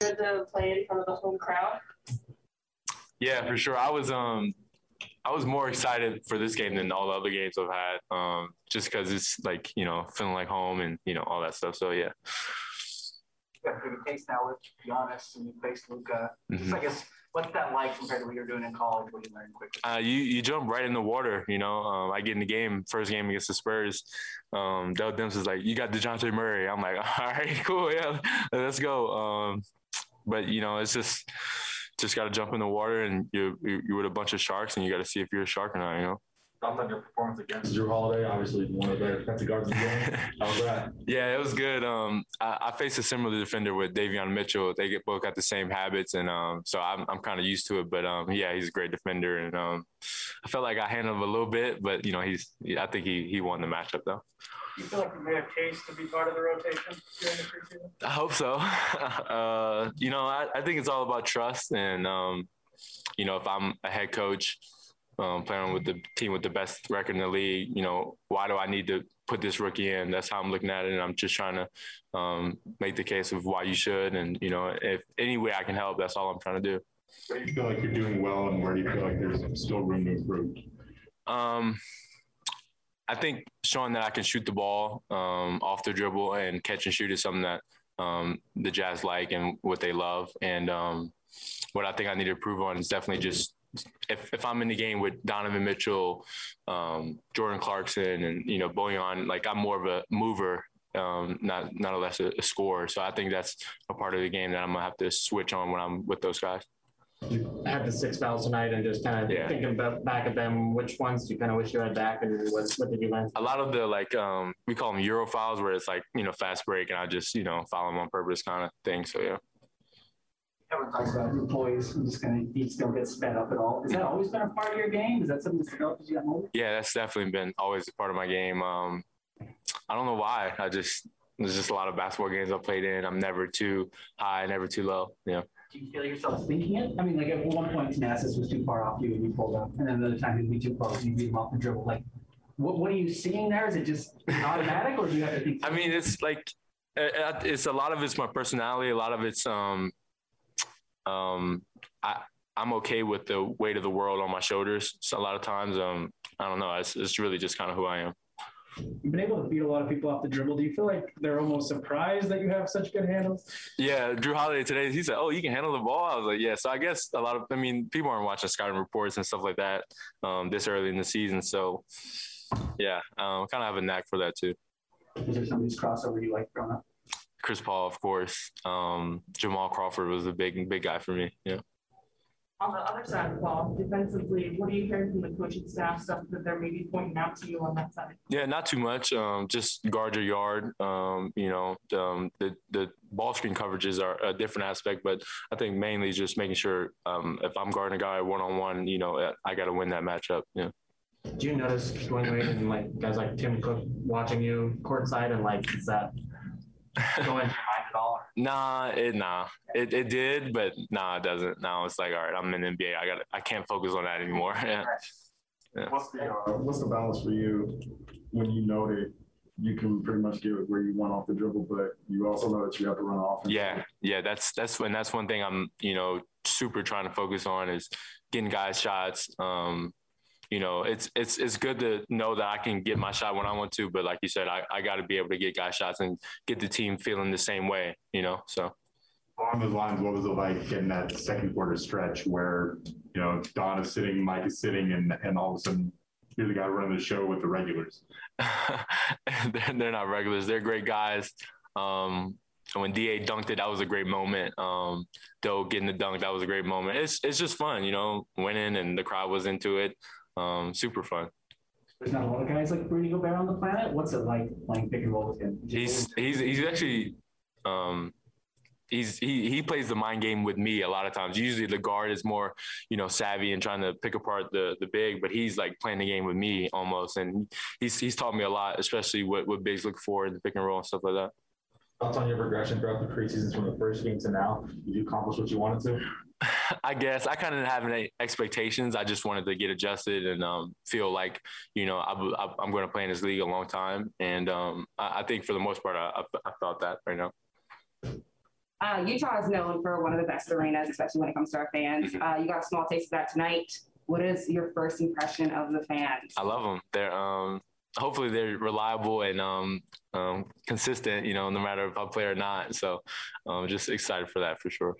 good to play in front of the home crowd? Yeah, for sure. I was um I was more excited for this game than all the other games I've had. Um, just because it's like you know feeling like home and you know all that stuff. So yeah. You got a good case now with Giannis and you faced Luka. Mm-hmm. I guess what's that like compared to what you're doing in college? What you learn quickly? Uh, you you jump right in the water. You know, um, I get in the game first game against the Spurs. Um, Dell Demps is like, "You got Dejounte Murray." I'm like, "All right, cool, yeah, let's go." Um, but you know, it's just just got to jump in the water and you you're with a bunch of sharks and you got to see if you're a shark or not. You know. Thoughts on your performance against Jrue Holiday? Obviously, one of the defensive guards in the game. How was that? Yeah, it was good. Um, I, I, faced a similar defender with Davion Mitchell. They get both got the same habits, and um, so I'm I'm kind of used to it. But um, yeah, he's a great defender, and um, I felt like I handled him a little bit, but you know, he's I think he he won the matchup though. You feel like you made a case to be part of the rotation during the preseason? I hope so. uh, you know, I, I think it's all about trust, and um, you know, if I'm a head coach um, playing with the team with the best record in the league. You know, why do I need to put this rookie in? That's how I'm looking at it, and I'm just trying to um, make the case of why you should. And you know, if any way I can help, that's all I'm trying to do. Where do you feel like you're doing well, and where do you feel like there's still room to improve? Um, I think showing that I can shoot the ball um, off the dribble and catch and shoot is something that um, the Jazz like and what they love. And um, what I think I need to improve on is definitely just if, if I'm in the game with Donovan Mitchell, um, Jordan Clarkson, and you know Bojan, like I'm more of a mover, um, not not a less a, a scorer. So I think that's a part of the game that I'm gonna have to switch on when I'm with those guys. You had the six fouls tonight, and just kind of yeah. thinking about back at them, which ones do you kind of wish you had back, and what, what did you learn? A lot of the like um, we call them Euro fouls, where it's like you know fast break, and I just you know foul them on purpose kind of thing. So yeah everyone talks about employees just going to each don't get sped up at all. Has that always been a part of your game? Is that something that's developed as you got older? Yeah, that's definitely been always a part of my game. Um, I don't know why. I just there's just a lot of basketball games I played in. I'm never too high, never too low. Yeah. Do you feel yourself thinking it? I mean, like at one point, Thanasis was too far off you and you pulled up, and then another time he'd be too close and you beat him off the dribble. Like, what what are you seeing there? Is it just automatic, or do you have to think? I mean, it's like it's a lot of it's my personality. A lot of it's um um, I I'm okay with the weight of the world on my shoulders. So a lot of times, um, I don't know. It's, it's really just kind of who I am. You've been able to beat a lot of people off the dribble. Do you feel like they're almost surprised that you have such good handles? Yeah, Jrue Holiday today, he said, "Oh, you can handle the ball." I was like, "Yeah." So I guess a lot of, I mean, people aren't watching scouting reports and stuff like that um, this early in the season. So, yeah, um, kind of have a knack for that too. Is there somebody's crossover you like growing up? Chris Paul, of course. Um, Jamal Crawford was a big, big guy for me. Yeah. On the other side of the ball, defensively, what are you hearing from the coaching staff? Stuff that they're maybe pointing out to you on that side. Yeah, not too much. Um, just guard your yard. Um, you know, um, the the ball screen coverages are a different aspect, but I think mainly just making sure um, if I'm guarding a guy one on one, you know, I got to win that matchup. Yeah. Do you notice going away and like guys like Tim Cook watching you courtside and like is that go into your mind at all? Nah, it nah. It it did, but nah, it doesn't. Now it's like, all right, I'm in NBA. I got I can't focus on that anymore. yeah. yeah. What's the uh, what's the balance for you when you know that you can pretty much get where you want off the dribble, but you also know that you have to run off. Yeah, yeah, that's that's when that's one thing I'm you know super trying to focus on is getting guys shots. Um, you know, it's it's it's good to know that I can get my shot when I want to, but like you said, I, I got to be able to get guys shots and get the team feeling the same way, you know. So along those lines, what was it like getting that second quarter stretch where you know Don is sitting, Mike is sitting, and and all of a sudden you're the guy running the show with the regulars? they're, they're not regulars. They're great guys. Um, and when Da dunked it, that was a great moment. Um, Doe getting the dunk, that was a great moment. It's it's just fun, you know, winning and the crowd was into it. Um, super fun. There's not a lot of guys like Rudy Gobert on the planet. What's it like playing pick and roll with him? He's he's he's actually um, he's he he plays the mind game with me a lot of times. Usually the guard is more you know savvy and trying to pick apart the the big, but he's like playing the game with me almost, and he's he's taught me a lot, especially what what bigs look for in the pick and roll and stuff like that. Thoughts on your progression throughout the preseason from the first game to now? Did you accomplish what you wanted to? I guess I kind of have any expectations. I just wanted to get adjusted and um, feel like you know I, am going to play in this league a long time, and um, I, I, think for the most part I, I, thought that right now. Uh, Utah is known for one of the best arenas, especially when it comes to our fans. Mhm. Uh, you got a small taste of that tonight. What is your first impression of the fans? I love them. They're um, hopefully they're reliable and um, um, consistent. You know, no matter if I play or not. So, um, just excited for that for sure.